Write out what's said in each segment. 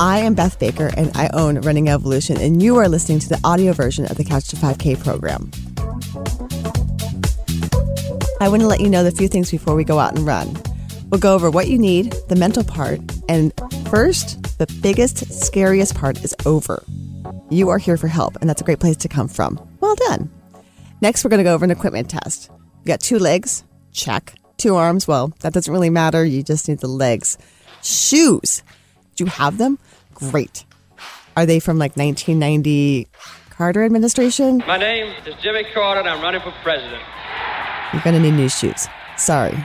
I am Beth Baker and I own Running Evolution, and you are listening to the audio version of the Couch to 5K program. I want to let you know the few things before we go out and run. We'll go over what you need, the mental part, and first, the biggest, scariest part is over. You are here for help, and that's a great place to come from. Well done. Next, we're going to go over an equipment test. You got two legs, check. Two arms, well, that doesn't really matter. You just need the legs. Shoes. Do you have them? Great. Are they from like 1990 Carter administration? My name is Jimmy Carter, and I'm running for president. You're going to need new shoes. Sorry.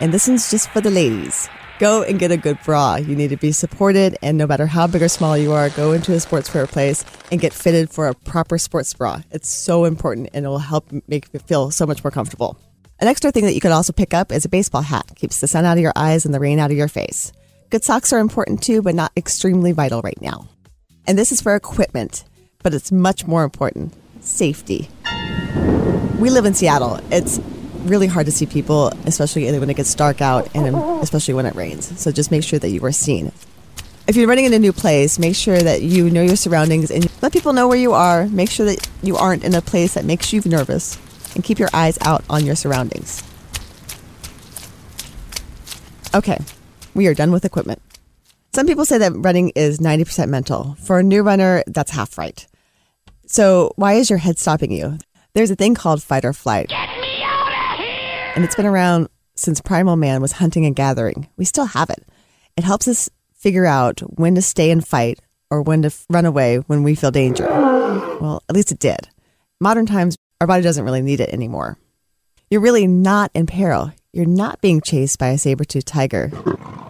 And this one's just for the ladies. Go and get a good bra. You need to be supported, and no matter how big or small you are, go into a sportswear place and get fitted for a proper sports bra. It's so important, and it will help make you feel so much more comfortable. An extra thing that you could also pick up is a baseball hat. Keeps the sun out of your eyes and the rain out of your face. Good socks are important too, but not extremely vital right now. And this is for equipment, but it's much more important safety. We live in Seattle. It's really hard to see people, especially when it gets dark out and especially when it rains. So just make sure that you are seen. If you're running in a new place, make sure that you know your surroundings and let people know where you are. Make sure that you aren't in a place that makes you nervous and keep your eyes out on your surroundings. Okay, we are done with equipment. Some people say that running is 90% mental. For a new runner, that's half right. So, why is your head stopping you? There's a thing called fight or flight. Get me out of here! And it's been around since primal man was hunting and gathering. We still have it. It helps us figure out when to stay and fight or when to run away when we feel danger. Well, at least it did. Modern times, our body doesn't really need it anymore. You're really not in peril. You're not being chased by a saber-toothed tiger.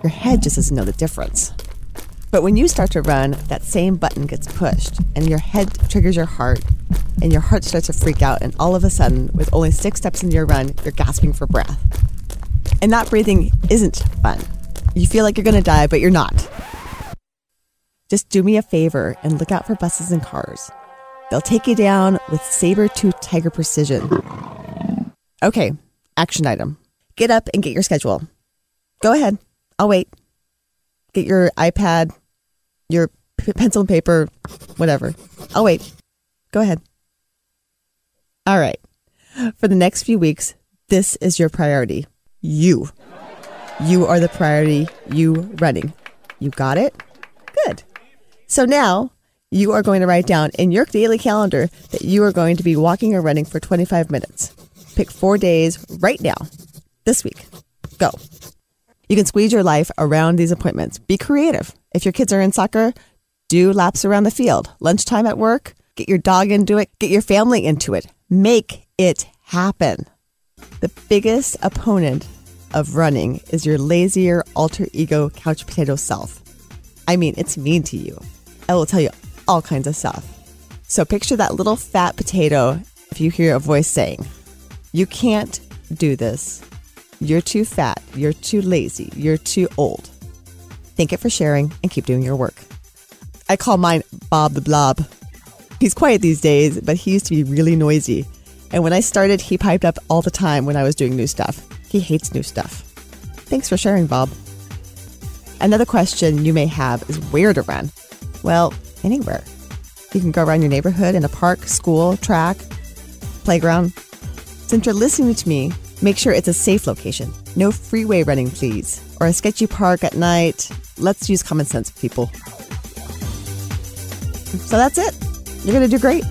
Your head just doesn't know the difference. But when you start to run, that same button gets pushed, and your head triggers your heart, and your heart starts to freak out, and all of a sudden, with only six steps into your run, you're gasping for breath. And not breathing isn't fun. You feel like you're to die, but you're not. Just do me a favor and look out for buses and cars. They'll take you down with saber tooth tiger precision. Okay, action item. Get up and get your schedule. Go ahead. I'll wait. Get your iPad, your p- pencil and paper, whatever. I'll wait. Go ahead. All right. For the next few weeks, this is your priority. You. You are the priority. You running. You got it? Good. So now you are going to write down in your daily calendar that you are going to be walking or running for 25 minutes. Pick four days right now, this week. Go. You can squeeze your life around these appointments. Be creative. If your kids are in soccer, do laps around the field. Lunchtime at work, get your dog into it, get your family into it. Make it happen. The biggest opponent of running is your lazier alter ego couch potato self. I mean, it's mean to you. I will tell you all kinds of stuff. So picture that little fat potato if you hear a voice saying, You can't do this. You're too fat. You're too lazy. You're too old. Thank it for sharing and keep doing your work. I call mine Bob the Blob. He's quiet these days, but he used to be really noisy. And when I started, he piped up all the time when I was doing new stuff. He hates new stuff. Thanks for sharing, Bob. Another question you may have is where to run. Well, anywhere. You can go around your neighborhood in a park, school, track, playground. Since you're listening to me, make sure it's a safe location. No freeway running, please. Or a sketchy park at night. Let's use common sense, people. So that's it. You're going to do great.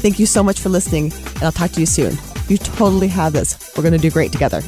Thank you so much for listening, and I'll talk to you soon. You totally have this. We're going to do great together.